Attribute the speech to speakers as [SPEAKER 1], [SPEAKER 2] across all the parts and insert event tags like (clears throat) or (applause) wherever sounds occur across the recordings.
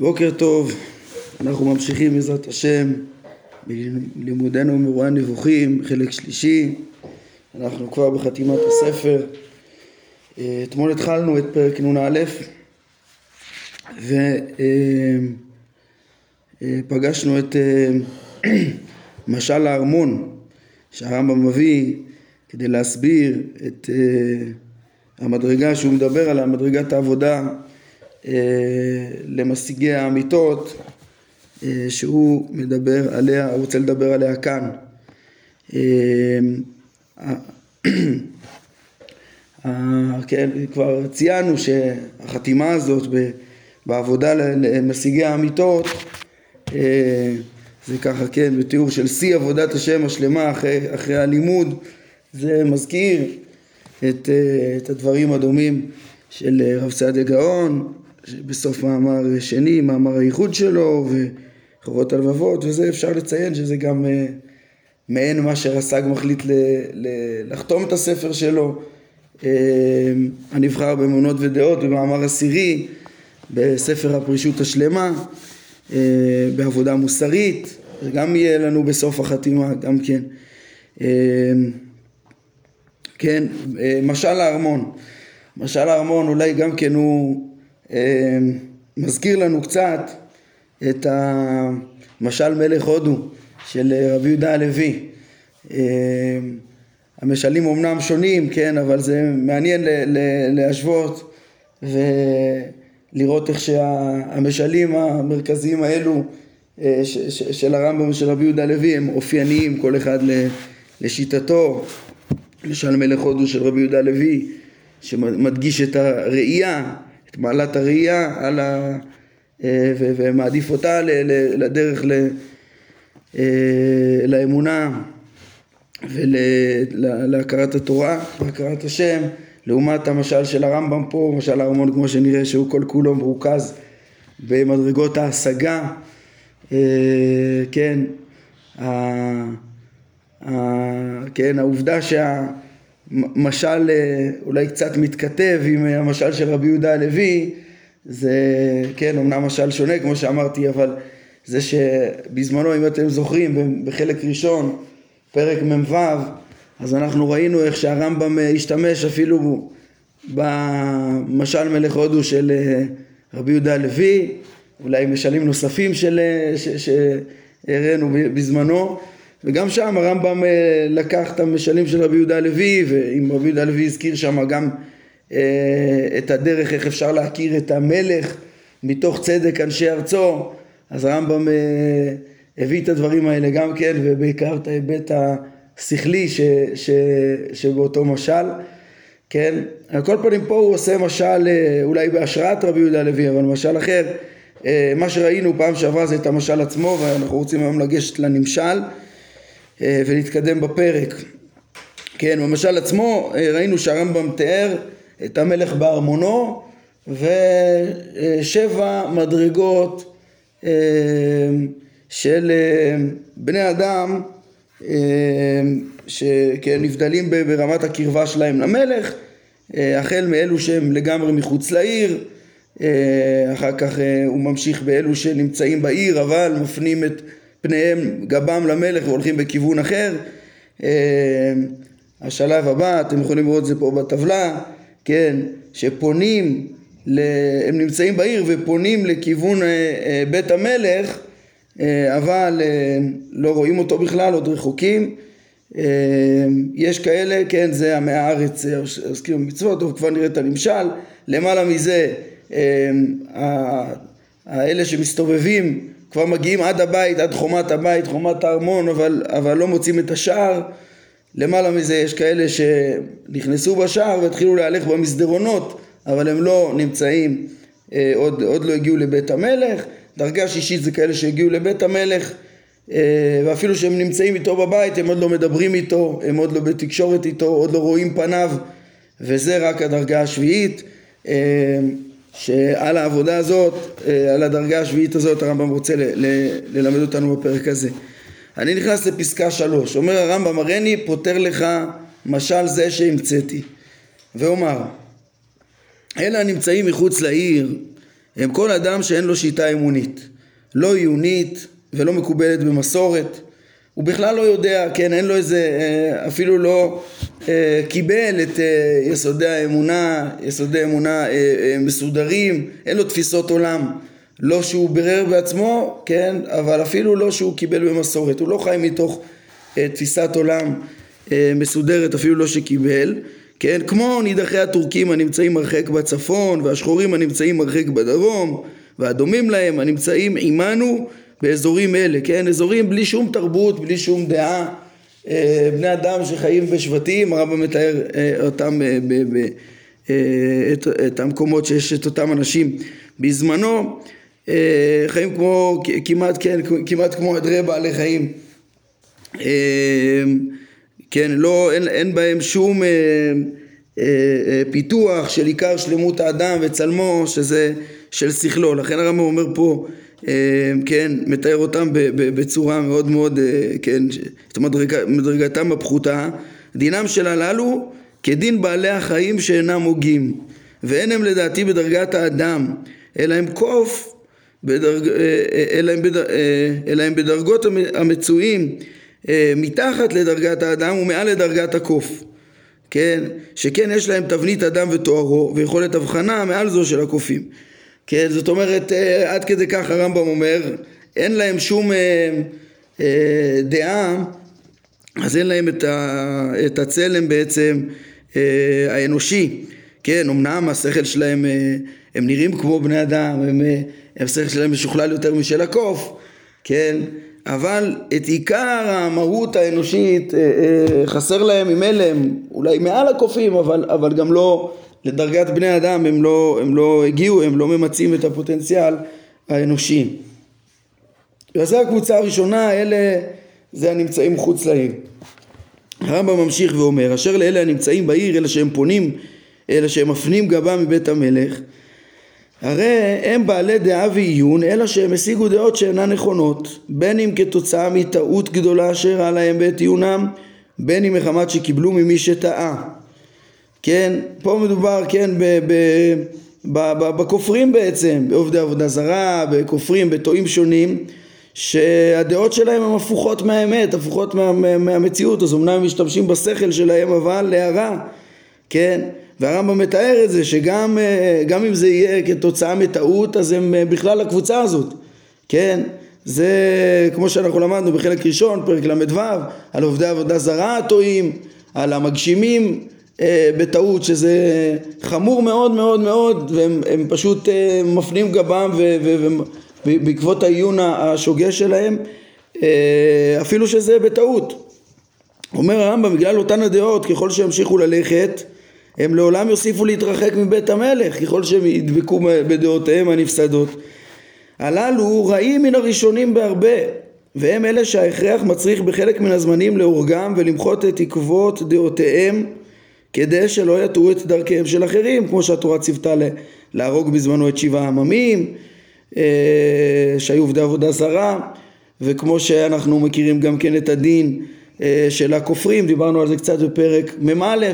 [SPEAKER 1] בוקר טוב, אנחנו ממשיכים בעזרת השם בלימודנו מאירועי הנבוכים, חלק שלישי, אנחנו כבר בחתימת הספר. אתמול התחלנו את פרק נ"א ופגשנו את (clears throat) משל הארמון שהרמב"ם מביא כדי להסביר את המדרגה שהוא מדבר עליה, מדרגת העבודה אה, למשיגי האמיתות אה, שהוא מדבר עליה, הוא רוצה לדבר עליה כאן. אה, כן, כבר ציינו שהחתימה הזאת בעבודה למשיגי האמיתות זה ככה כן בתיאור של שיא עבודת השם השלמה אחרי, אחרי הלימוד זה מזכיר את, את הדברים הדומים של רב סעדיה גאון בסוף מאמר שני, מאמר הייחוד שלו וחובות הלבבות וזה אפשר לציין שזה גם אה, מעין מה שרס"ג מחליט ל, ל, לחתום את הספר שלו. אה, הנבחר באמונות ודעות במאמר עשירי בספר הפרישות השלמה אה, בעבודה מוסרית גם יהיה לנו בסוף החתימה גם כן. כן משל הארמון. משל הארמון אולי גם כן הוא מזכיר לנו קצת את המשל מלך הודו של רבי יהודה הלוי. אמ, המשלים אומנם שונים, כן, אבל זה מעניין להשוות ולראות איך שהמשלים המרכזיים האלו אה, של הרמב"ם ושל רבי יהודה הלוי הם אופייניים, כל אחד לשיטתו. למשל מלך הודו של רבי יהודה הלוי שמדגיש את הראייה את מעלת הראייה על ה... אה, ומעדיף אותה לדרך אה, לאמונה ולהכרת התורה, להכרת השם, לעומת המשל של הרמב"ם פה, משל הארמון כמו שנראה שהוא כל כולו מרוכז במדרגות ההשגה, אה, כן, כן, העובדה שה... משל אה, אולי קצת מתכתב עם אה, המשל של רבי יהודה הלוי, זה כן, אמנם משל שונה כמו שאמרתי, אבל זה שבזמנו, אם אתם זוכרים, בחלק ראשון, פרק מ"ו, אז אנחנו ראינו איך שהרמב"ם אה, השתמש אפילו במשל מלך הודו של רבי יהודה הלוי, אולי משלים נוספים שהראינו בזמנו, וגם שם הרמב"ם אה, לקח את המשלים של רבי יהודה הלוי, ואם רבי יהודה הלוי הזכיר שם גם אה, את הדרך איך אפשר להכיר את המלך מתוך צדק אנשי ארצו, אז הרמב"ם אה, הביא את הדברים האלה גם כן, ובעיקר את ההיבט השכלי ש, ש, שבאותו משל, כן? על כל פנים פה הוא עושה משל אולי בהשראת רבי יהודה הלוי, אבל משל אחר, מה שראינו פעם שעברה זה את המשל עצמו, ואנחנו רוצים היום לגשת לנמשל. אה, ולהתקדם בפרק. כן, במשל עצמו אה, ראינו שהרמב"ם תיאר את המלך בארמונו ושבע מדרגות אה, של בני אדם שנבדלים ברמת הקרבה שלהם למלך, החל מאלו שהם לגמרי מחוץ לעיר, אחר כך הוא ממשיך באלו שנמצאים בעיר אבל מפנים את פניהם גבם למלך והולכים בכיוון אחר. אה, השלב הבא, אתם יכולים לראות את זה פה בטבלה, כן, שפונים, הם נמצאים בעיר ופונים לכיוון אה, אה, בית המלך, אבל לא רואים אותו בכלל, עוד רחוקים. יש כאלה, כן, זה עמי הארץ עוסקים במצוות, טוב, כבר נראה את הנמשל. למעלה מזה, האלה שמסתובבים כבר מגיעים עד הבית, עד חומת הבית, חומת הארמון, אבל, אבל לא מוצאים את השער. למעלה מזה יש כאלה שנכנסו בשער והתחילו להלך במסדרונות, אבל הם לא נמצאים, אה, עוד, עוד לא הגיעו לבית המלך. דרגה שישית זה כאלה שהגיעו לבית המלך, אה, ואפילו שהם נמצאים איתו בבית, הם עוד לא מדברים איתו, הם עוד לא בתקשורת איתו, עוד לא רואים פניו, וזה רק הדרגה השביעית. אה, שעל העבודה הזאת, אה, על הדרגה השביעית הזאת הרמב"ם רוצה ל- ל- ללמד אותנו בפרק הזה. אני נכנס לפסקה שלוש, אומר הרמב"ם הריני פותר לך משל זה שהמצאתי. ואומר אלה הנמצאים מחוץ לעיר הם כל אדם שאין לו שיטה אמונית, לא עיונית ולא מקובלת במסורת, הוא בכלל לא יודע, כן, אין לו איזה, אה, אפילו לא אה, קיבל את אה, יסודי האמונה, יסודי אמונה מסודרים, אין לו תפיסות עולם, לא שהוא בירר בעצמו, כן, אבל אפילו לא שהוא קיבל במסורת, הוא לא חי מתוך תפיסת עולם מסודרת, אפילו לא שקיבל, כן, כמו נידחי הטורקים הנמצאים הרחק בצפון, והשחורים הנמצאים הרחק בדרום, והדומים להם הנמצאים עמנו באזורים אלה, כן? אזורים בלי שום תרבות, בלי שום דעה, אה, בני אדם שחיים בשבטים, הרמב"ם מתאר אה, אותם, אה, את, את המקומות שיש את אותם אנשים. בזמנו, חיים כמו, כמעט, כן, כמעט כמו עדרי בעלי חיים, כן, לא, אין, אין בהם שום פיתוח של עיקר שלמות האדם וצלמו, שזה של שכלו, לכן הרמב"ם אומר פה אה, כן, מתאר אותם בצורה מאוד מאוד, אה, כן, את מדרגתם הפחותה, דינם של הללו כדין בעלי החיים שאינם הוגים, ואין הם לדעתי בדרגת האדם, אלא הם קוף, בדרג, אה, אלא, הם בדר, אלא הם בדרגות המצויים מתחת לדרגת האדם ומעל לדרגת הקוף. כן, שכן יש להם תבנית אדם ותוארו ויכולת הבחנה מעל זו של הקופים. כן, זאת אומרת, אה, עד כדי כך הרמב"ם אומר, אין להם שום אה, אה, דעה, אז אין להם את, ה, את הצלם בעצם אה, האנושי, כן, אמנם השכל שלהם, אה, הם נראים כמו בני אדם, הם, אה, השכל שלהם משוכלל יותר משל הקוף, כן, אבל את עיקר המהות האנושית אה, אה, חסר להם עם אלה, אולי מעל הקופים, אבל, אבל גם לא לדרגת בני אדם הם לא, הם לא הגיעו, הם לא ממצים את הפוטנציאל האנושי. וזו הקבוצה הראשונה, אלה זה הנמצאים מחוץ לעיר. הרמב"ם ממשיך ואומר, אשר לאלה הנמצאים בעיר, אלה שהם פונים, אלה שהם מפנים גבם מבית המלך, הרי הם בעלי דעה ועיון, אלא שהם השיגו דעות שאינן נכונות, בין אם כתוצאה מטעות גדולה אשר להם בעת עיונם, בין אם מחמת שקיבלו ממי שטעה. כן, פה מדובר, כן, ב, ב, בכופרים בעצם, בעובדי עבודה זרה, בכופרים, בטועים שונים, שהדעות שלהם הן הפוכות מהאמת, הפוכות מה, מה, מהמציאות, אז אמנם הם משתמשים בשכל שלהם, אבל להרע, כן, והרמב"ם מתאר את זה, שגם אה, אם זה יהיה כתוצאה מטעות, אז הם אה, בכלל הקבוצה הזאת, כן, זה כמו שאנחנו למדנו בחלק ראשון, פרק ל"ו, על עובדי עבודה זרה הטועים, על המגשימים אה, בטעות שזה חמור מאוד מאוד מאוד והם פשוט אה, מפנים גבם ובעקבות העיון השוגה שלהם אה, אפילו שזה בטעות. אומר הרמב"ם בגלל אותן הדעות ככל שימשיכו ללכת הם לעולם יוסיפו להתרחק מבית המלך ככל שהם ידבקו בדעותיהם הנפסדות. הללו רעים מן הראשונים בהרבה והם אלה שההכרח מצריך בחלק מן הזמנים להורגם ולמחות את עקבות דעותיהם כדי שלא יטעו את דרכיהם של אחרים, כמו שהתורה ציוותה להרוג בזמנו את שבעה עממים, אה, שהיו עובדי עבודה זרה, וכמו שאנחנו מכירים גם כן את הדין אה, של הכופרים, דיברנו על זה קצת בפרק מ"א,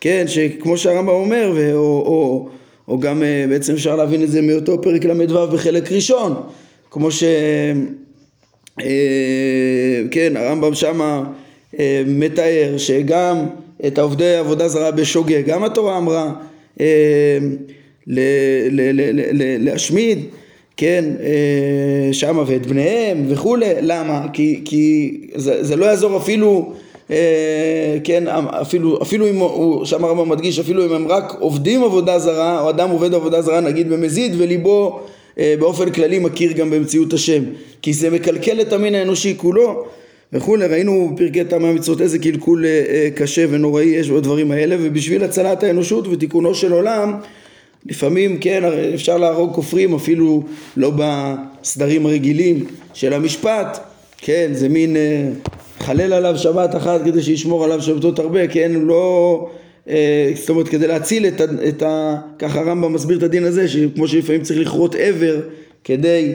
[SPEAKER 1] כן, שכמו שהרמב"ם אומר, או, או, או גם אה, בעצם אפשר להבין את זה מאותו פרק ל"ו בחלק ראשון, כמו ש... כן, הרמב"ם שמה מתאר שגם את העובדי עבודה זרה בשוגג. גם התורה אמרה אה, ל, ל, ל, ל, ל, להשמיד, כן, אה, שמה ואת בניהם וכולי. למה? כי, כי זה, זה לא יעזור אפילו, אה, כן, אפילו, אפילו אם הוא, שם הרמב"ם מדגיש, אפילו אם הם רק עובדים עבודה זרה, או אדם עובד עבודה זרה נגיד במזיד וליבו אה, באופן כללי מכיר גם במציאות השם. כי זה מקלקל את המין האנושי כולו. וכולי, ראינו בפרקי טעמי המצוות איזה קלקול אה, אה, קשה ונוראי יש בדברים האלה, ובשביל הצלת האנושות ותיקונו של עולם, לפעמים כן אפשר להרוג כופרים אפילו לא בסדרים הרגילים של המשפט, כן, זה מין אה, חלל עליו שבת אחת כדי שישמור עליו שבתות הרבה, כן, לא... זאת אומרת כדי להציל את ה... את ה ככה הרמב"ם מסביר את הדין הזה שכמו שלפעמים צריך לכרות עבר כדי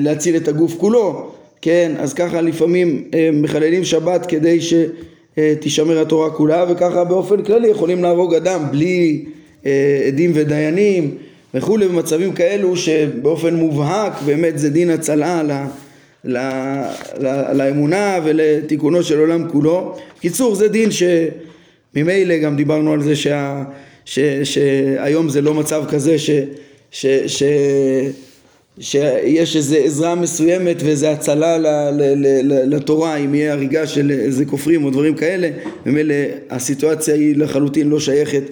[SPEAKER 1] להציל את הגוף כולו כן, אז ככה לפעמים אה, מחללים שבת כדי שתישמר התורה כולה וככה באופן כללי יכולים להרוג אדם בלי אה, עדים ודיינים וכולי במצבים כאלו שבאופן מובהק באמת זה דין הצלה ל, ל, ל, לאמונה ולתיקונו של עולם כולו. קיצור זה דין שממילא גם דיברנו על זה שה, ש, שהיום זה לא מצב כזה ש, ש, ש, שיש איזו עזרה מסוימת ואיזו הצלה ל, ל, ל, לתורה אם יהיה הריגה של איזה כופרים או דברים כאלה ממילא הסיטואציה היא לחלוטין לא שייכת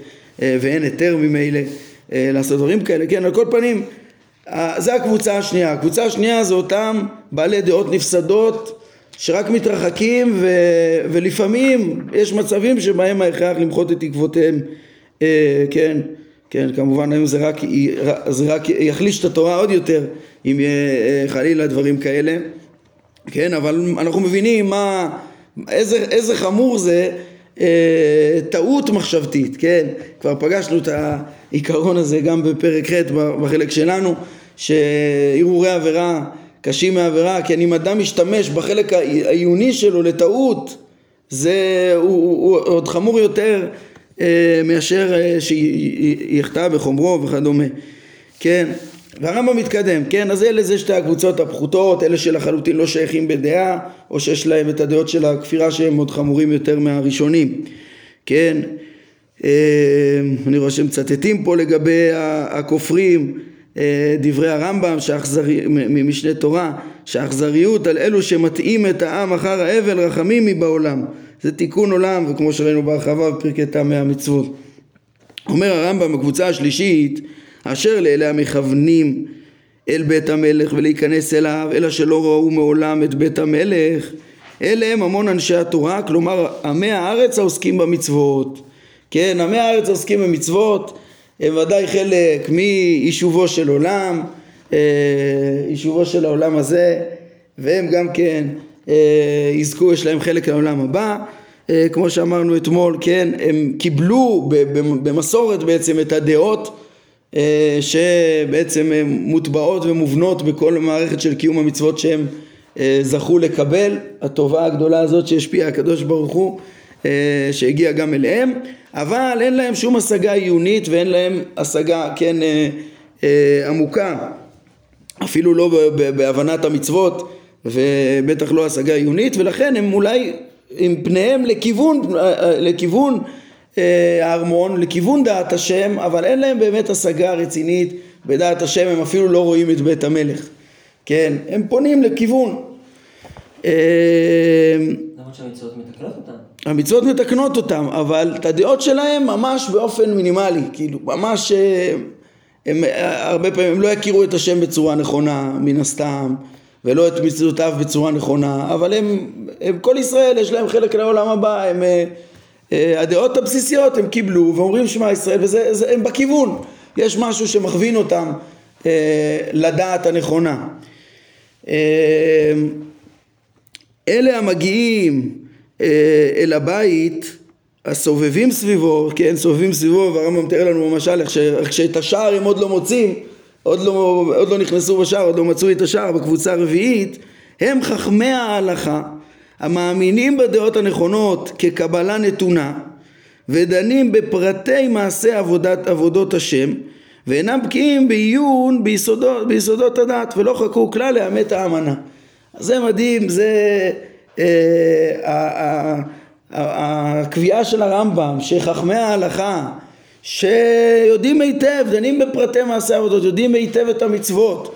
[SPEAKER 1] אה, ואין היתר ממילא אה, לעשות דברים כאלה, כן, על כל פנים, זה הקבוצה השנייה. הקבוצה השנייה זה אותם בעלי דעות נפסדות שרק מתרחקים ו, ולפעמים יש מצבים שבהם ההכרח למחות את תקוותיהם, אה, כן, כן, כמובן היום זה רק, זה רק יחליש את התורה עוד יותר אם יהיה חלילה דברים כאלה, כן, אבל אנחנו מבינים מה, איזה, איזה חמור זה אה, טעות מחשבתית, כן? כבר פגשנו את העיקרון הזה גם בפרק ח' בחלק שלנו, שהרהורי עבירה קשים מעבירה, כי אם אדם משתמש בחלק העיוני שלו לטעות, זה הוא, הוא, הוא עוד חמור יותר אה, מאשר אה, שיחטא בחומרו וכדומה, כן? והרמב"ם מתקדם, כן? אז אלה זה שתי הקבוצות הפחותות, אלה שלחלוטין לא שייכים בדעה, או שיש להם את הדעות של הכפירה שהם עוד חמורים יותר מהראשונים, כן? אה, אני רואה שמצטטים פה לגבי הכופרים אה, דברי הרמב"ם שהאכזרי, ממשנה תורה שהאכזריות על אלו שמטעים את העם אחר האבל רחמים מבעולם זה תיקון עולם וכמו שראינו בהרחבה בפרקי טעמי המצוות אומר הרמב"ם בקבוצה השלישית אשר לאלה המכוונים אל בית המלך ולהיכנס אליו, אלא שלא ראו מעולם את בית המלך, אלה הם המון אנשי התורה, כלומר עמי הארץ העוסקים במצוות. כן, עמי הארץ העוסקים במצוות הם ודאי חלק מיישובו של עולם, אה, יישובו של העולם הזה, והם גם כן יזכו, יש להם חלק לעולם הבא. אה, כמו שאמרנו אתמול, כן, הם קיבלו במסורת בעצם את הדעות אה, שבעצם מוטבעות ומובנות בכל מערכת של קיום המצוות שהם אה, זכו לקבל, הטובה הגדולה הזאת שהשפיע הקדוש ברוך הוא אה, שהגיע גם אליהם, אבל אין להם שום השגה עיונית ואין להם השגה, כן, עמוקה, אפילו לא בהבנת המצוות ובטח לא השגה עיונית ולכן הם אולי עם פניהם לכיוון, לכיוון אה, הארמון לכיוון דעת השם, אבל אין להם באמת השגה רצינית בדעת השם, הם אפילו לא רואים את בית המלך. כן, הם פונים לכיוון.
[SPEAKER 2] אה, שהמצוות מתקנות אותם.
[SPEAKER 1] המצוות מתקנות אותם, אבל את הדעות שלהם ממש באופן מינימלי, כאילו ממש אה, הם הרבה פעמים הם לא יכירו את השם בצורה נכונה מן הסתם ולא את מצוותיו בצורה נכונה, אבל הם, הם כל ישראל יש להם חלק לעולם הבא, הם אה, הדעות הבסיסיות הם קיבלו ואומרים שמע ישראל והם בכיוון, יש משהו שמכווין אותם אה, לדעת הנכונה. אה, אלה המגיעים אל הבית הסובבים סביבו, כן, סובבים סביבו, והרמב"ם מתאר לנו במשל איך שאת השער הם עוד לא מוצאים, עוד לא, עוד לא נכנסו בשער, עוד לא מצאו את השער בקבוצה הרביעית, הם חכמי ההלכה המאמינים בדעות הנכונות כקבלה נתונה ודנים בפרטי מעשה עבודת, עבודות השם ואינם בקיאים בעיון ביסודות, ביסודות הדת ולא חקרו כלל לאמת האמנה. זה מדהים, זה אה, הקביעה של הרמב"ם שחכמי ההלכה שיודעים היטב, דנים בפרטי מעשה עבודות, יודעים היטב את המצוות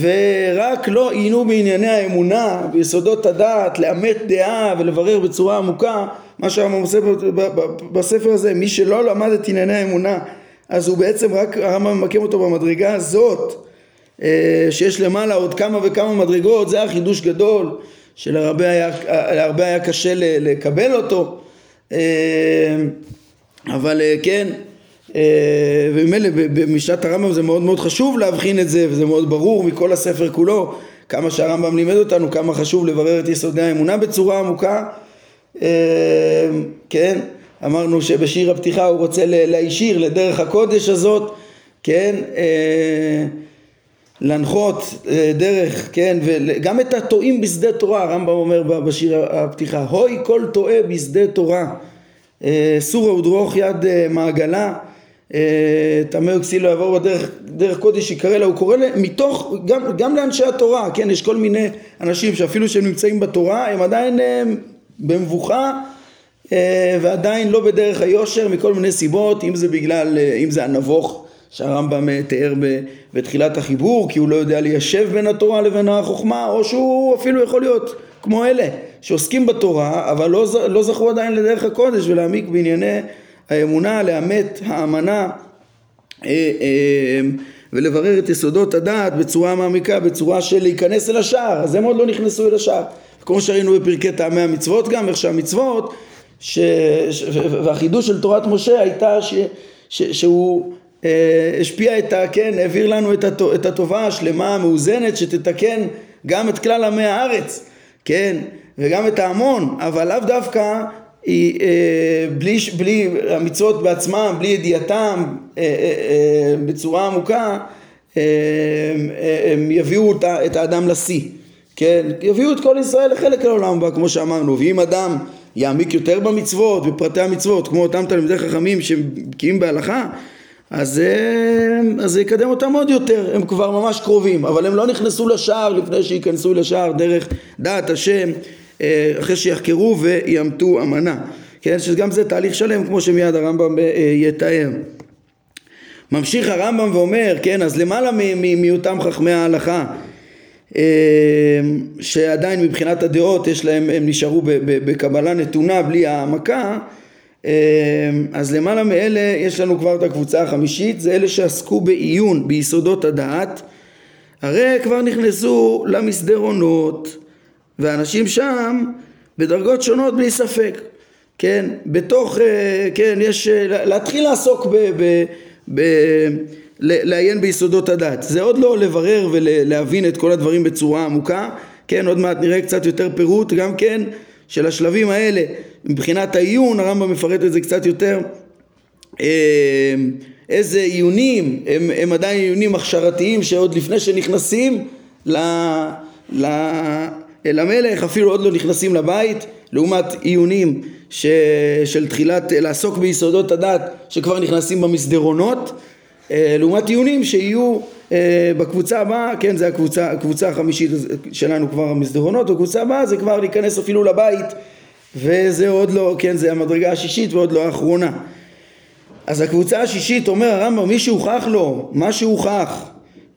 [SPEAKER 1] ורק לא עיינו בענייני האמונה, ביסודות הדעת, לאמת דעה ולברר בצורה עמוקה, מה שהרמב"ם עושה בספר הזה, מי שלא למד את ענייני האמונה, אז הוא בעצם רק, הרמב"ם ממקם אותו במדרגה הזאת, אה, שיש למעלה עוד כמה וכמה מדרגות, זה היה חידוש גדול, שלהרבה היה, היה קשה לקבל אותו, אה, אבל אה, כן, וממילא במשנת הרמב"ם זה מאוד מאוד חשוב להבחין את זה וזה מאוד ברור מכל הספר כולו כמה שהרמב"ם לימד אותנו כמה חשוב לברר את יסודי האמונה בצורה עמוקה. אה, כן אמרנו שבשיר הפתיחה הוא רוצה להישיר לדרך הקודש הזאת כן אה, להנחות דרך כן וגם את הטועים בשדה תורה הרמב"ם אומר בשיר הפתיחה הוי כל טועה בשדה תורה סורה ודרוך יד מעגלה טמא וכסיל לא יעבור בדרך דרך קודש יקרא לה, הוא קורא לה, מתוך, גם, גם לאנשי התורה, כן, יש כל מיני אנשים שאפילו שהם נמצאים בתורה, הם עדיין הם, במבוכה ועדיין לא בדרך היושר מכל מיני סיבות, אם זה בגלל, אם זה הנבוך שהרמב"ם תיאר בתחילת החיבור, כי הוא לא יודע ליישב בין התורה לבין החוכמה, או שהוא אפילו יכול להיות כמו אלה שעוסקים בתורה, אבל לא, לא זכו עדיין לדרך הקודש ולהעמיק בענייני האמונה, לאמת האמנה אה, אה, ולברר את יסודות הדעת בצורה מעמיקה, בצורה של להיכנס אל השער, אז הם עוד לא נכנסו אל השער. כמו שראינו בפרקי טעמי המצוות גם, איך שהמצוות, ש... והחידוש של תורת משה הייתה ש... ש... שהוא אה, השפיע את ה... כן, העביר לנו את הטובה השלמה המאוזנת שתתקן גם את כלל עמי הארץ, כן, וגם את ההמון, אבל לאו דווקא היא, אה, בלי, בלי המצוות בעצמם, בלי ידיעתם אה, בצורה עמוקה, הם יביאו את האדם לשיא, כן, יביאו את כל ישראל לחלק העולם הבא כמו שאמרנו, ואם אדם יעמיק יותר במצוות, בפרטי המצוות, כמו אותם תלמידי חכמים שבקיאים בהלכה, אז, אה, זה יקדם אותם עוד יותר, הם כבר ממש קרובים, אבל הם לא נכנסו לשער לפני שייכנסו לשער דרך דעת השם, אה, אחרי שיחקרו וימתו אמנה, כן, שגם זה תהליך שלם כמו שמיד הרמב"ם אה, יתאר. ממשיך הרמב"ם ואומר, כן, אז למעלה מאותם חכמי ההלכה שעדיין מבחינת הדעות יש להם, הם נשארו בקבלה נתונה בלי העמקה אז למעלה מאלה יש לנו כבר את הקבוצה החמישית, זה אלה שעסקו בעיון ביסודות הדעת, הרי כבר נכנסו למסדרונות, ואנשים שם בדרגות שונות בלי ספק, כן, בתוך, אה, כן, יש, אה, להתחיל לעסוק ב... ב, ב לעיין ביסודות הדת. זה עוד לא לברר ולהבין את כל הדברים בצורה עמוקה, כן, עוד מעט נראה קצת יותר פירוט גם כן של השלבים האלה. מבחינת העיון, הרמב"ם מפרט את זה קצת יותר, אה, איזה עיונים, הם, הם עדיין עיונים הכשרתיים שעוד לפני שנכנסים ל, ל, אל המלך, אפילו עוד לא נכנסים לבית, לעומת עיונים ש, של תחילת, לעסוק ביסודות הדת שכבר נכנסים במסדרונות, אה, לעומת עיונים שיהיו אה, בקבוצה הבאה, כן, זה הקבוצה, הקבוצה החמישית שלנו כבר המסדרונות, הקבוצה הבאה זה כבר להיכנס אפילו לבית וזה עוד לא, כן, זה המדרגה השישית ועוד לא האחרונה. אז הקבוצה השישית אומר הרמב"ם, מי שהוכח לו, מה שהוכח,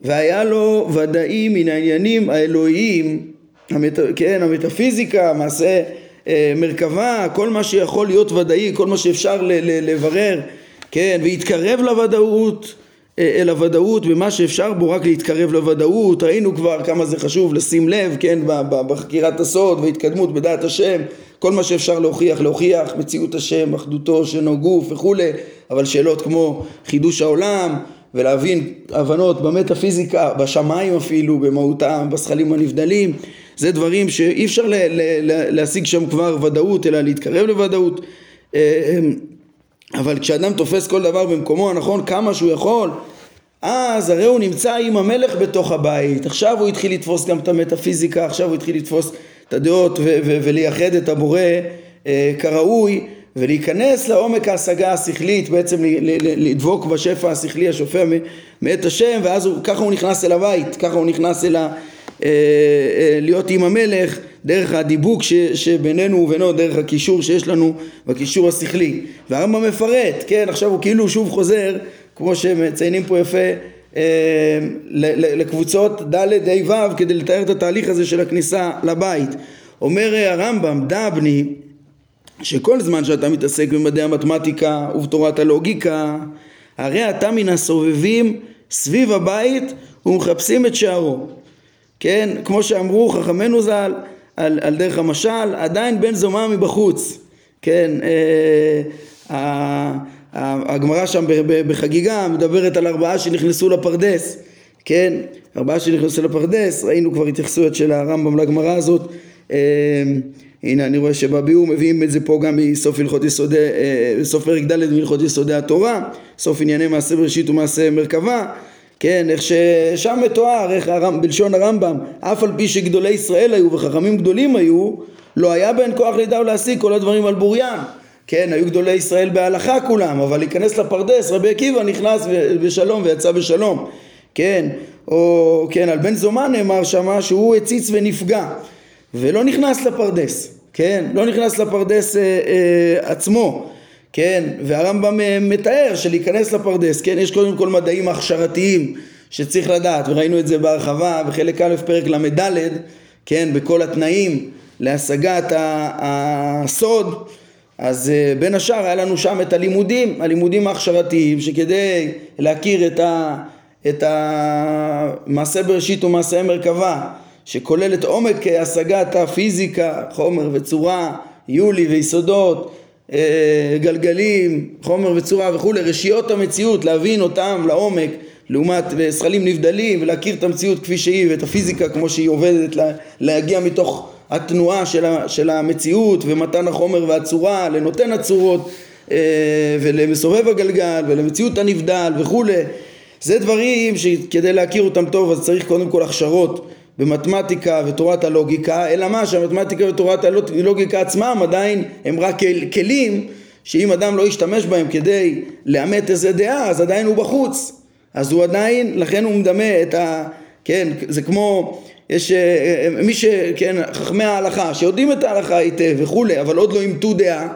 [SPEAKER 1] והיה לו ודאי מן העניינים האלוהיים, המת, כן, המטאפיזיקה, מעשה אה, מרכבה, כל מה שיכול להיות ודאי, כל מה שאפשר ל, ל, לברר, כן, והתקרב לוודאות, אה, אל הוודאות במה שאפשר בו רק להתקרב לוודאות, ראינו כבר כמה זה חשוב לשים לב, כן, בחקירת הסוד והתקדמות בדעת השם, כל מה שאפשר להוכיח, להוכיח מציאות השם, אחדותו, שנו גוף וכולי, אבל שאלות כמו חידוש העולם ולהבין הבנות במטאפיזיקה, בשמיים אפילו, במהותם, בשכלים הנבדלים, זה דברים שאי אפשר ל- ל- ל- להשיג שם כבר ודאות, אלא להתקרב לוודאות. אה, אבל כשאדם תופס כל דבר במקומו הנכון כמה שהוא יכול אז הרי הוא נמצא עם המלך בתוך הבית עכשיו הוא התחיל לתפוס גם את המטאפיזיקה עכשיו הוא התחיל לתפוס את הדעות ו- ו- ולייחד את הבורא אה, כראוי ולהיכנס לעומק ההשגה השכלית בעצם לדבוק בשפע השכלי השופע מאת השם ואז הוא, ככה הוא נכנס אל הבית ככה הוא נכנס אל ה... אה, אה, להיות עם המלך דרך הדיבוק ש, שבינינו ובינו, דרך הקישור שיש לנו בקישור השכלי. והרמב"ם מפרט, כן, עכשיו הוא כאילו שוב חוזר, כמו שמציינים פה יפה, אה, לקבוצות ד' ה' ו' כדי לתאר את התהליך הזה של הכניסה לבית. אומר הרמב"ם, דע בני, שכל זמן שאתה מתעסק במדעי המתמטיקה ובתורת הלוגיקה, הרי אתה מן הסובבים סביב הבית ומחפשים את שערו. כן, כמו שאמרו חכמינו ז"ל, על, על דרך המשל, עדיין בן זומם מבחוץ, כן, אה, הגמרא שם בחגיגה מדברת על ארבעה שנכנסו לפרדס, כן, ארבעה שנכנסו לפרדס, ראינו כבר התייחסויות של הרמב"ם לגמרא הזאת, אה, הנה אני רואה שבביאור מביאים את זה פה גם מסוף הלכות יסודי, אה, סוף פרק ד' מהלכות יסודי התורה, סוף ענייני מעשה בראשית ומעשה מרכבה, כן, איך ששם מתואר, איך הרמב, בלשון הרמב"ם, אף על פי שגדולי ישראל היו וחכמים גדולים היו, לא היה בהן כוח לידע ולהשיג כל הדברים על בוריים. כן, היו גדולי ישראל בהלכה כולם, אבל להיכנס לפרדס, רבי עקיבא נכנס בשלום ויצא בשלום, כן, או כן, על בן זומן נאמר שמה שהוא הציץ ונפגע, ולא נכנס לפרדס, כן, לא נכנס לפרדס אה, אה, עצמו, כן, והרמב"ם אה, מתאר שלהיכנס לפרדס, כן, יש קודם כל מדעים הכשרתיים שצריך לדעת, וראינו את זה בהרחבה בחלק א' פרק ל"ד, כן, בכל התנאים להשגת הסוד, אז אה, בין השאר היה לנו שם את הלימודים, הלימודים ההכשרתיים, שכדי להכיר את, ה, את המעשה בראשית ומעשה מרכבה, שכולל את עומק השגת הפיזיקה, חומר וצורה, יולי ויסודות, אה, גלגלים, חומר וצורה וכולי, רשיות המציאות, להבין אותם לעומק, לעומת זכלים נבדלים ולהכיר את המציאות כפי שהיא ואת הפיזיקה כמו שהיא עובדת, להגיע מתוך התנועה של, של המציאות ומתן החומר והצורה לנותן הצורות אה, ולמסובב הגלגל ולמציאות הנבדל וכולי. זה דברים שכדי להכיר אותם טוב אז צריך קודם כל הכשרות במתמטיקה ותורת הלוגיקה אלא מה שהמתמטיקה ותורת הלוגיקה עצמם עדיין הם רק כלים שאם אדם לא ישתמש בהם כדי לאמת איזה דעה אז עדיין הוא בחוץ אז הוא עדיין לכן הוא מדמה את ה... כן זה כמו יש אה, אה, מי ש... כן, חכמי ההלכה שיודעים את ההלכה היטב וכולי אבל עוד לא אימתו דעה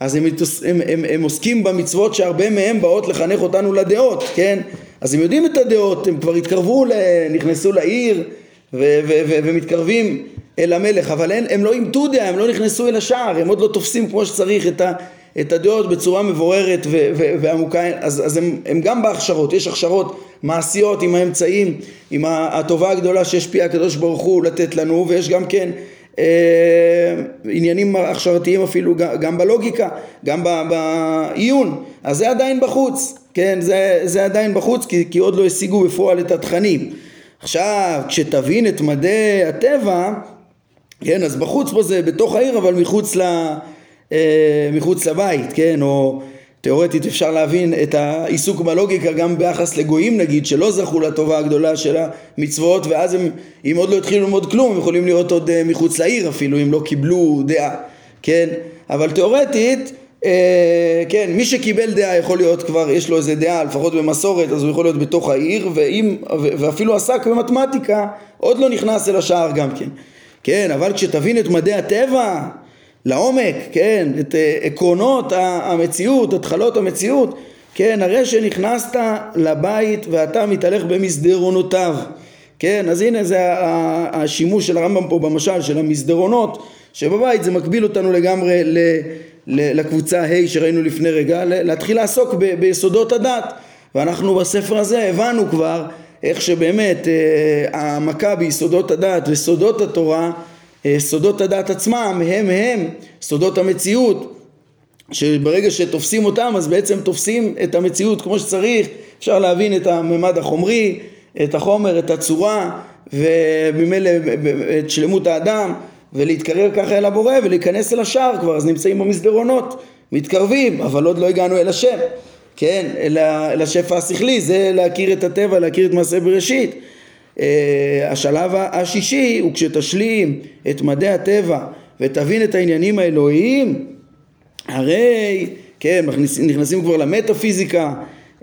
[SPEAKER 1] אז הם, הם, הם, הם עוסקים במצוות שהרבה מהם באות לחנך אותנו לדעות, כן? אז הם יודעים את הדעות, הם כבר התקרבו, נכנסו לעיר ו, ו, ו, ומתקרבים אל המלך, אבל הם, הם לא אימתו דעה, הם לא נכנסו אל השער, הם עוד לא תופסים כמו שצריך את, ה, את הדעות בצורה מבוררת ו, ו, ועמוקה, אז, אז הם, הם גם בהכשרות, יש הכשרות מעשיות עם האמצעים, עם הטובה הגדולה שהשפיע הקדוש ברוך הוא לתת לנו, ויש גם כן אה, עניינים הכשרתיים אפילו גם בלוגיקה, גם בעיון, אז זה עדיין בחוץ, כן, זה, זה עדיין בחוץ כי, כי עוד לא השיגו בפועל את התכנים. עכשיו, כשתבין את מדעי הטבע, כן, אז בחוץ פה זה בתוך העיר אבל מחוץ, ל, אה, מחוץ לבית, כן, או תאורטית אפשר להבין את העיסוק בלוגיקה גם ביחס לגויים נגיד שלא זכו לטובה הגדולה של המצוות ואז הם אם עוד לא התחילו ללמוד כלום הם יכולים להיות עוד אה, מחוץ לעיר אפילו אם לא קיבלו דעה כן? אבל תאורטית אה, כן מי שקיבל דעה יכול להיות כבר יש לו איזה דעה לפחות במסורת אז הוא יכול להיות בתוך העיר ואם, ואפילו עסק במתמטיקה עוד לא נכנס אל השער גם כן. כן אבל כשתבין את מדעי הטבע לעומק, כן, את אה, עקרונות המציאות, התחלות המציאות, כן, הרי שנכנסת לבית ואתה מתהלך במסדרונותיו, כן, אז הנה זה השימוש של הרמב"ם פה במשל של המסדרונות, שבבית זה מקביל אותנו לגמרי ל, ל, לקבוצה ה' שראינו לפני רגע, להתחיל לעסוק ב, ביסודות הדת, ואנחנו בספר הזה הבנו כבר איך שבאמת אה, העמקה ביסודות הדת וסודות התורה אה, סודות הדת עצמם הם הם סודות המציאות שברגע שתופסים אותם אז בעצם תופסים את המציאות כמו שצריך. אפשר להבין את הממד החומרי את החומר, את הצורה וממילא את שלמות האדם ולהתקרב ככה אל הבורא ולהיכנס אל השער כבר אז נמצאים במסדרונות מתקרבים אבל עוד לא הגענו אל השם. כן אל השפע השכלי זה להכיר את הטבע להכיר את מעשה בראשית. אה, השלב השישי הוא כשתשלים את מדעי הטבע ותבין את העניינים האלוהיים הרי כן נכנסים כבר למטאפיזיקה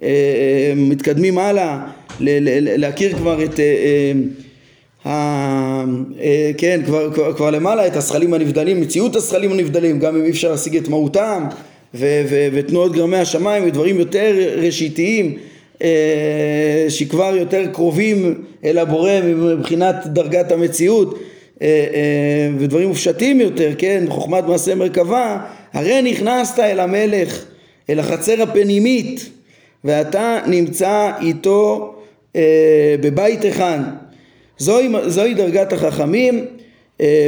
[SPEAKER 1] אה, מתקדמים הלאה להכיר כבר את כן כבר, כבר, כבר למעלה את השכלים הנבדלים מציאות השכלים הנבדלים גם אם אי אפשר להשיג את מהותם ותנועות גרמי השמיים ודברים יותר ראשיתיים אה, שכבר יותר קרובים אל הבורא מבחינת דרגת המציאות אה, אה, ודברים מופשטים יותר, כן, חוכמת מעשה מרכבה, הרי נכנסת אל המלך, אל החצר הפנימית, ואתה נמצא איתו בבית אחד. זוהי, זוהי דרגת החכמים,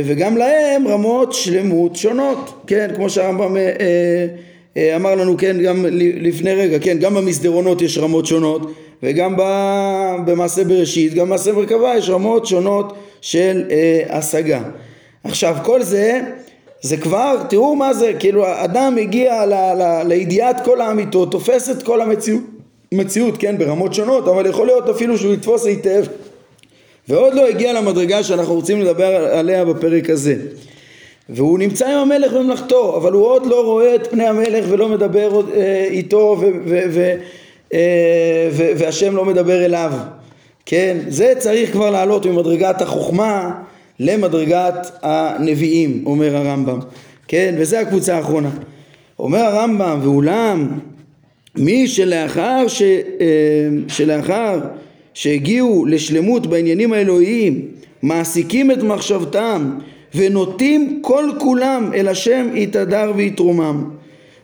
[SPEAKER 1] וגם להם רמות שלמות שונות, כן, כמו שהרמב"ם אה, אמר לנו כן גם לפני רגע, כן גם במסדרונות יש רמות שונות וגם במעשה בראשית, גם במעשה מרכבה יש רמות שונות של אה, השגה. עכשיו כל זה, זה כבר, תראו מה זה, כאילו אדם הגיע ל, ל, לידיעת כל האמיתות, תופס את כל המציאות, מציאות, כן, ברמות שונות, אבל יכול להיות אפילו שהוא יתפוס היטב ועוד לא הגיע למדרגה שאנחנו רוצים לדבר עליה בפרק הזה. והוא נמצא עם המלך בממלכתו, אבל הוא עוד לא רואה את פני המלך ולא מדבר אה, איתו ו, ו, ו, אה, ו, והשם לא מדבר אליו, כן? זה צריך כבר לעלות ממדרגת החוכמה למדרגת הנביאים, אומר הרמב"ם, כן? וזה הקבוצה האחרונה. אומר הרמב"ם, ואולם מי שלאחר, ש, אה, שלאחר שהגיעו לשלמות בעניינים האלוהיים, מעסיקים את מחשבתם ונוטים כל כולם אל השם יתהדר ויתרומם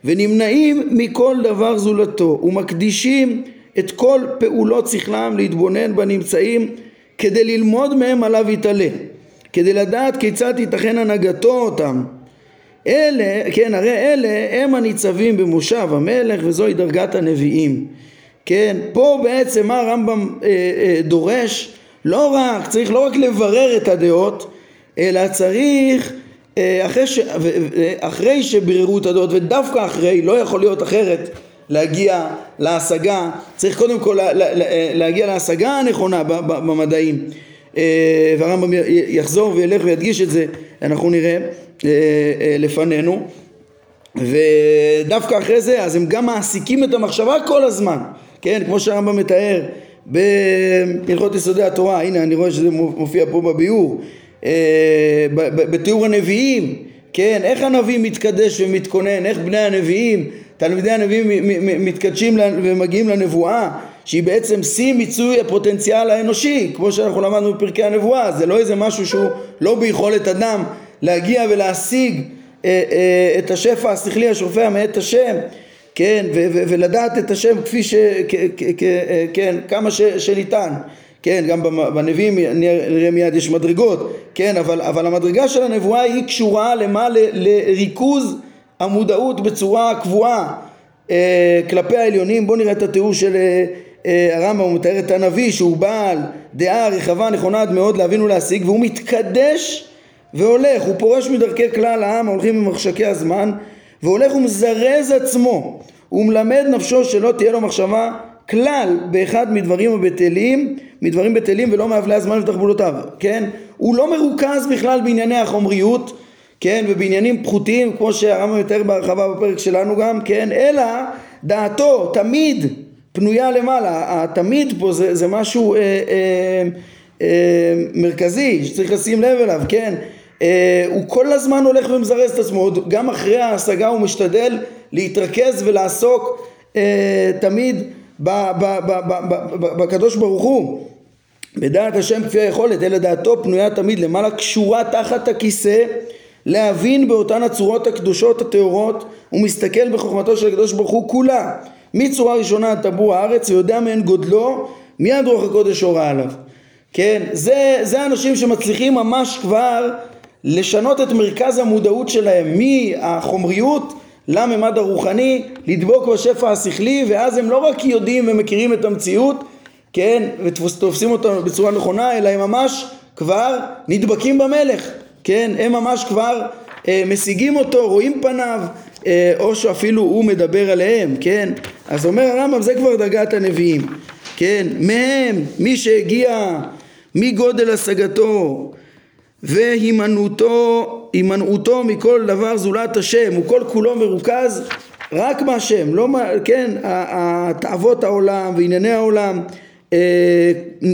[SPEAKER 1] ונמנעים מכל דבר זולתו ומקדישים את כל פעולות שכלם להתבונן בנמצאים כדי ללמוד מהם עליו יתעלה כדי לדעת כיצד תיתכן הנהגתו אותם. אלה, כן, הרי אלה הם הניצבים במושב המלך וזוהי דרגת הנביאים כן, פה בעצם מה הרמב"ם אה, אה, דורש? לא רק, צריך לא רק לברר את הדעות אלא צריך אה, אחרי, ש, אחרי שביררו את הדעות ודווקא אחרי, לא יכול להיות אחרת להגיע להשגה, צריך קודם כל לה, לה, להגיע להשגה הנכונה במדעים. אה, והרמב"ם יחזור וילך וידגיש את זה, אנחנו נראה אה, לפנינו. ודווקא אחרי זה אז הם גם מעסיקים את המחשבה כל הזמן, כן, כמו שהרמב"ם מתאר בהלכות יסודי התורה, הנה אני רואה שזה מופיע פה בביאור אה, בתיאור הנביאים, כן, איך הנביא מתקדש ומתכונן, איך בני הנביאים, תלמידי הנביאים מתקדשים ומגיעים לנבואה שהיא בעצם שיא מיצוי הפוטנציאל האנושי כמו שאנחנו למדנו בפרקי הנבואה זה לא איזה משהו שהוא לא ביכולת אדם להגיע ולהשיג אה, אה, את השפע השכלי השופע מאת השם כן ולדעת את השם כפי ש... כן כמה ש, שניתן כן, גם בנביאים נראה מיד יש מדרגות, כן, אבל, אבל המדרגה של הנבואה היא קשורה למה? ל, לריכוז המודעות בצורה קבועה אה, כלפי העליונים. בואו נראה את התיאור של אה, אה, הרמב"ם, הוא מתאר את הנביא שהוא בעל דעה רחבה נכונה עד מאוד להבין ולהשיג והוא מתקדש והולך, הוא פורש מדרכי כלל העם ההולכים במחשקי הזמן והולך ומזרז עצמו, הוא מלמד נפשו שלא תהיה לו מחשבה כלל באחד מדברים הבטלים, מדברים בטלים ולא מאבלי הזמן ותחבולותיו, כן? הוא לא מרוכז בכלל בענייני החומריות, כן? ובעניינים פחותים, כמו שהרמב"ם יותר בהרחבה בפרק שלנו גם, כן? אלא דעתו תמיד פנויה למעלה, התמיד פה זה, זה משהו אה, אה, אה, מרכזי שצריך לשים לב אליו, כן? אה, הוא כל הזמן הולך ומזרז את עצמו, גם אחרי ההשגה הוא משתדל להתרכז ולעסוק אה, תמיד בקדוש ברוך הוא. בדעת השם כפי היכולת אלא דעתו פנויה תמיד למעלה קשורה תחת הכיסא להבין באותן הצורות הקדושות הטהורות ומסתכל בחוכמתו של הקדוש ברוך הוא כולה. מצורה ראשונה עד טבור הארץ ויודע מהן גודלו מיד רוח הקודש הורה עליו. כן זה, זה אנשים שמצליחים ממש כבר לשנות את מרכז המודעות שלהם מהחומריות לממד הרוחני, לדבוק בשפע השכלי, ואז הם לא רק יודעים ומכירים את המציאות, כן, ותופסים אותו בצורה נכונה, אלא הם ממש כבר נדבקים במלך, כן, הם ממש כבר אה, משיגים אותו, רואים פניו, אה, או שאפילו הוא מדבר עליהם, כן, אז אומר הרמב"ם זה כבר דרגת הנביאים, כן, מהם מי שהגיע מגודל השגתו והימנעותו הימנעותו מכל דבר זולת השם, הוא כל כולו מרוכז רק מהשם, לא, כן, תאוות העולם וענייני העולם, אה,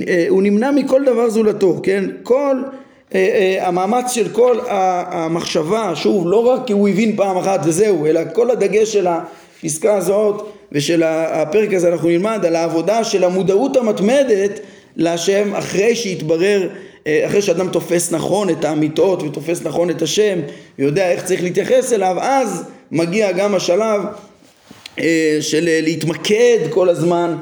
[SPEAKER 1] אה, הוא נמנע מכל דבר זולתו, כן, כל אה, המאמץ של כל המחשבה, שוב, לא רק כי הוא הבין פעם אחת וזהו, אלא כל הדגש של הפסקה הזאת ושל הפרק הזה אנחנו נלמד על העבודה של המודעות המתמדת להשם אחרי שהתברר אחרי שאדם תופס נכון את האמיתות ותופס נכון את השם ויודע איך צריך להתייחס אליו אז מגיע גם השלב אה, של אה, להתמקד כל הזמן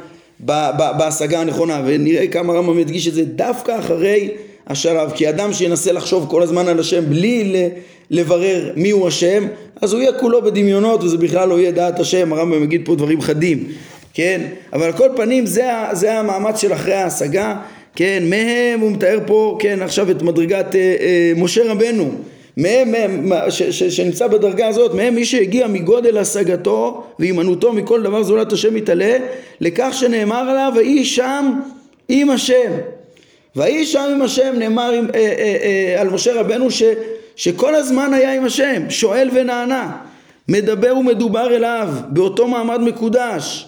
[SPEAKER 1] בהשגה הנכונה. ונראה כמה רמב"ם ידגיש את זה דווקא אחרי השלב כי אדם שינסה לחשוב כל הזמן על השם בלי לברר מיהו השם אז הוא יהיה כולו בדמיונות וזה בכלל לא יהיה דעת השם. הרמב"ם יגיד פה דברים חדים כן? אבל על כל פנים זה, זה המאמץ של אחרי ההשגה כן, מהם הוא מתאר פה, כן, עכשיו את מדרגת אה, אה, משה רבנו, מהם, מהם ש, ש, שנמצא בדרגה הזאת, מהם מי שהגיע מגודל השגתו והימנעותו מכל דבר זולת השם יתעלה, לכך שנאמר עליו, ויהי שם עם השם. ויהי שם עם השם נאמר עם, אה, אה, אה, על משה רבנו ש, שכל הזמן היה עם השם, שואל ונענה, מדבר ומדובר אליו, באותו מעמד מקודש,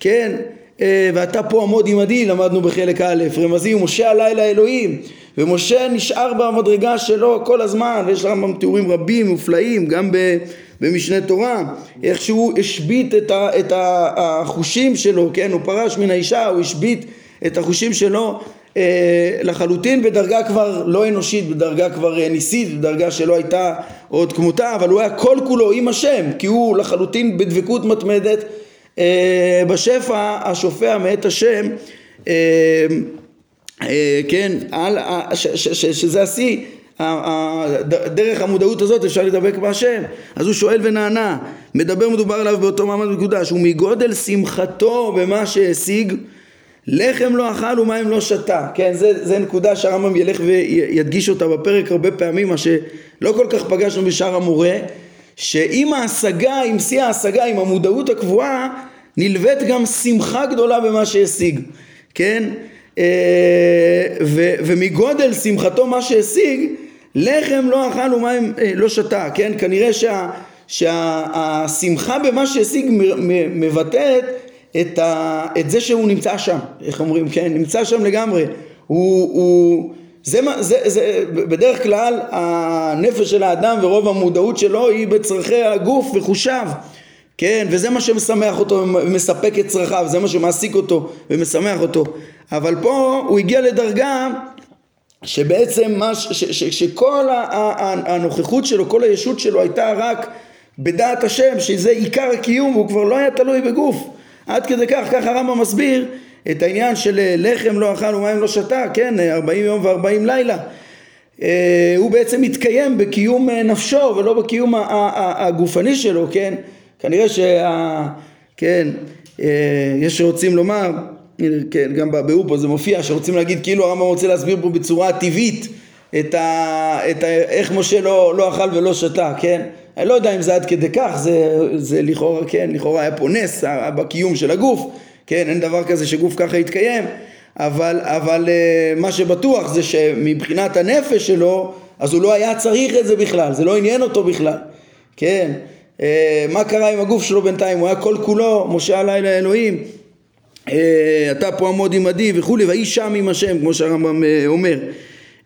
[SPEAKER 1] כן, ואתה פה עמוד עמדי, למדנו בחלק א', רמזים, ומשה עלי לאלוהים, ומשה נשאר במדרגה שלו כל הזמן, ויש לרמב"ם תיאורים רבים, מופלאים, גם במשנה תורה, איך שהוא השבית את, את החושים שלו, כן, הוא פרש מן האישה, הוא השבית את החושים שלו אה, לחלוטין בדרגה כבר לא אנושית, בדרגה כבר אה, ניסית, בדרגה שלא הייתה עוד כמותה, אבל הוא היה כל כולו עם השם, כי הוא לחלוטין בדבקות מתמדת אה, בשפע השופע מאת השם, כן, על, ש, ש, ש, שזה השיא דרך המודעות הזאת אפשר לדבק בהשם. אז הוא שואל ונענה מדבר מדובר עליו באותו מעמד מקודש ומגודל שמחתו במה שהשיג לחם לא אכל ומים לא שתה, כן, זה, זה נקודה שהרמב"ם ילך וידגיש אותה בפרק הרבה פעמים, מה שלא כל כך פגשנו בשאר המורה, שעם ההשגה, עם שיא ההשגה, עם המודעות הקבועה, נלווית גם שמחה גדולה במה שהשיג, כן, אה, ו, ומגודל שמחתו מה שהשיג, לחם לא אכל ומים אה, לא שתה, כן, כנראה שה, שהשמחה במה שהשיג מבטאת את, ה, את זה שהוא נמצא שם, איך אומרים, כן, נמצא שם לגמרי, הוא, הוא זה, זה, זה, בדרך כלל הנפש של האדם ורוב המודעות שלו היא בצרכי הגוף וחושיו, כן, וזה מה שמשמח אותו ומספק את צרכיו, זה מה שמעסיק אותו ומשמח אותו, אבל פה הוא הגיע לדרגה שבעצם מה, ש, ש, ש, שכל הנוכחות שלו, כל הישות שלו הייתה רק בדעת השם, שזה עיקר הקיום והוא כבר לא היה תלוי בגוף עד כדי כך, ככה הרמב"ם מסביר את העניין של אה, לחם לא אכל ומים לא שתה, כן, 40 יום ו-40 לילה. אה, הוא בעצם מתקיים בקיום אה, נפשו ולא בקיום הגופני שלו, כן? כנראה שה... כן, יש שרוצים לומר, כן, גם בביאור פה זה מופיע, שרוצים להגיד כאילו הרמב"ם רוצה להסביר פה בצורה טבעית את, ה, את ה, איך משה לא, לא אכל ולא שתה, כן? אני לא יודע אם זה עד כדי כך, זה, זה לכאורה, כן, לכאורה היה פה נס בקיום של הגוף, כן, אין דבר כזה שגוף ככה יתקיים, אבל, אבל אה, מה שבטוח זה שמבחינת הנפש שלו, אז הוא לא היה צריך את זה בכלל, זה לא עניין אותו בכלל, כן, אה, מה קרה עם הגוף שלו בינתיים, הוא היה כל כולו, משה עלי לאלוהים, אה, אתה פה עמוד עמדי וכולי, ויהי שם עם השם, כמו שהרמב"ם אומר.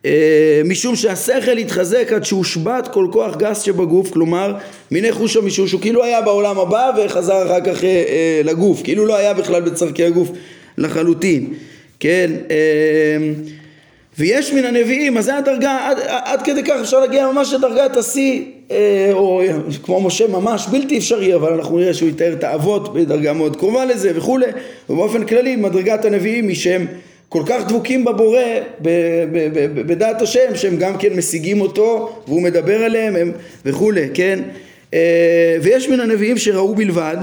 [SPEAKER 1] אה, משום שהשכל התחזק עד שהושבת כל כוח גס שבגוף, כלומר מיני חוש המישוש, הוא כאילו היה בעולם הבא וחזר אחר כך אה, אה, לגוף, כאילו לא היה בכלל בצורכי הגוף לחלוטין, כן, ויש מן הנביאים, אז זה הדרגה, עד, עד כדי כך אפשר להגיע ממש לדרגת השיא, או כמו משה ממש בלתי אפשרי, אבל אנחנו נראה שהוא יתאר את האבות בדרגה מאוד קרובה לזה וכולי, ובאופן כללי מדרגת הנביאים היא שהם כל כך דבוקים בבורא, בדעת השם, שהם גם כן משיגים אותו והוא מדבר עליהם הם, וכולי, כן? אה, ויש מן הנביאים שראו בלבד,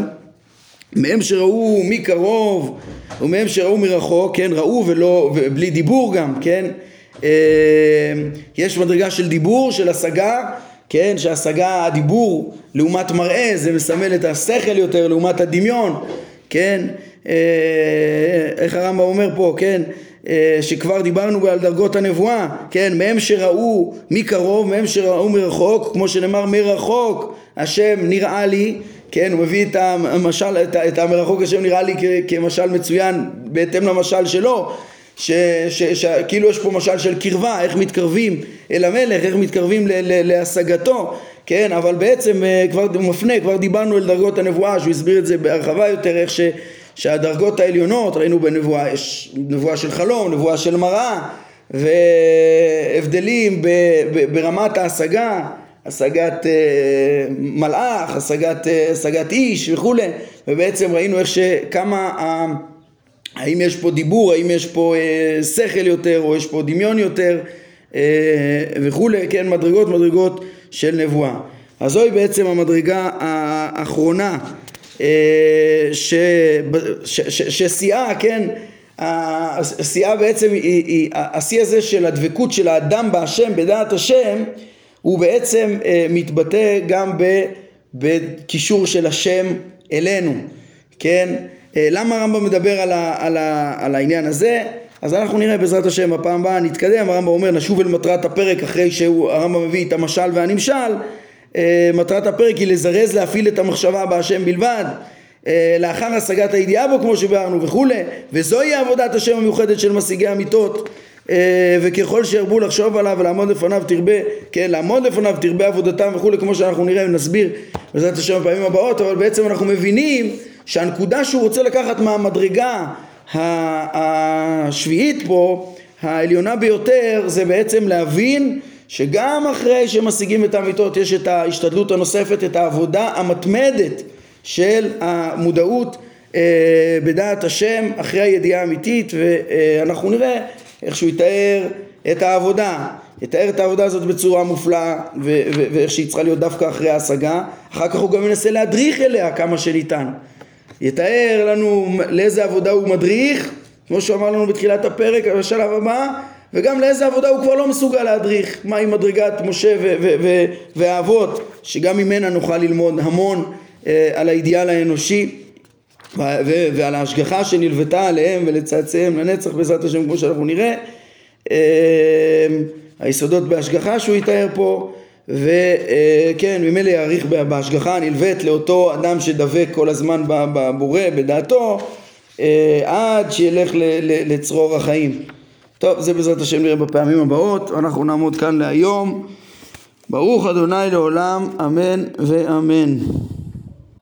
[SPEAKER 1] מהם שראו מקרוב ומהם שראו מרחוק, כן? ראו ולא, ובלי דיבור גם, כן? אה, יש מדרגה של דיבור, של השגה, כן? שהשגה, הדיבור לעומת מראה זה מסמל את השכל יותר לעומת הדמיון, כן? אה, איך הרמב"ם אומר פה, כן, אה, שכבר דיברנו על דרגות הנבואה, כן, מהם שראו מקרוב, מהם שראו מרחוק, כמו שנאמר מרחוק השם נראה לי, כן, הוא מביא את המשל, את המרחוק השם נראה לי כמשל מצוין בהתאם למשל שלו, שכאילו יש פה משל של קרבה, איך מתקרבים אל המלך, איך מתקרבים ל, ל, להשגתו, כן, אבל בעצם אה, כבר מפנה, כבר דיברנו על דרגות הנבואה, שהוא הסביר את זה בהרחבה יותר, איך ש... שהדרגות העליונות, ראינו בנבואה, יש נבואה של חלום, נבואה של מראה, והבדלים ב, ב, ברמת ההשגה, השגת אה, מלאך, השגת, אה, השגת איש וכולי, ובעצם ראינו איך שכמה, אה, האם יש פה דיבור, האם יש פה אה, שכל יותר, או יש פה דמיון יותר, וכולי, כן, מדרגות מדרגות של נבואה. אז זוהי בעצם המדרגה האחרונה אה, ששיאה, כן, השיאה בעצם, השיא הזה של הדבקות של האדם בהשם, בדעת השם, הוא בעצם אה, מתבטא גם בקישור של השם אלינו, כן? אה, למה הרמב"ם מדבר על, ה, על, ה, על העניין הזה? אז אנחנו נראה בעזרת השם בפעם הבאה נתקדם, הרמב"ם אומר נשוב אל מטרת הפרק אחרי שהרמב"ם מביא את המשל והנמשל, אה, מטרת הפרק היא לזרז להפעיל את המחשבה בהשם בלבד, אה, לאחר השגת הידיעה בו כמו שביארנו וכולי, וזוהי עבודת השם המיוחדת של משיגי אמיתות אה, וככל שירבו לחשוב עליו ולעמוד לפניו תרבה, כן, לעמוד לפניו תרבה עבודתם וכולי, כמו שאנחנו נראה ונסביר בעזרת השם בפעמים הבאות, אבל בעצם אנחנו מבינים שהנקודה שהוא רוצה לקחת מהמדרגה השביעית פה, העליונה ביותר, זה בעצם להבין שגם אחרי שמשיגים את האמיתות יש את ההשתדלות הנוספת, את העבודה המתמדת של המודעות אה, בדעת השם אחרי הידיעה האמיתית ואנחנו נראה איך שהוא יתאר את העבודה, יתאר את העבודה הזאת בצורה מופלאה ואיך שהיא צריכה להיות דווקא אחרי ההשגה, אחר כך הוא גם מנסה להדריך אליה כמה שניתן, יתאר לנו לאיזה עבודה הוא מדריך, כמו שהוא אמר לנו בתחילת הפרק בשלב הבא, וגם לאיזה עבודה הוא כבר לא מסוגל להדריך, מהי מדרגת משה והאבות, שגם ממנה נוכל ללמוד המון אה, על האידיאל האנושי ועל ההשגחה שנלוותה עליהם ולצאצאיהם לנצח בעזרת השם כמו שאנחנו נראה. אמ, היסודות בהשגחה שהוא יתאר פה וכן ממילא יאריך בהשגחה הנלווית לאותו אדם שדבק כל הזמן בבורא בדעתו אה, עד שילך לצרור החיים. טוב זה בעזרת השם נראה בפעמים הבאות אנחנו נעמוד כאן להיום. ברוך אדוני לעולם אמן ואמן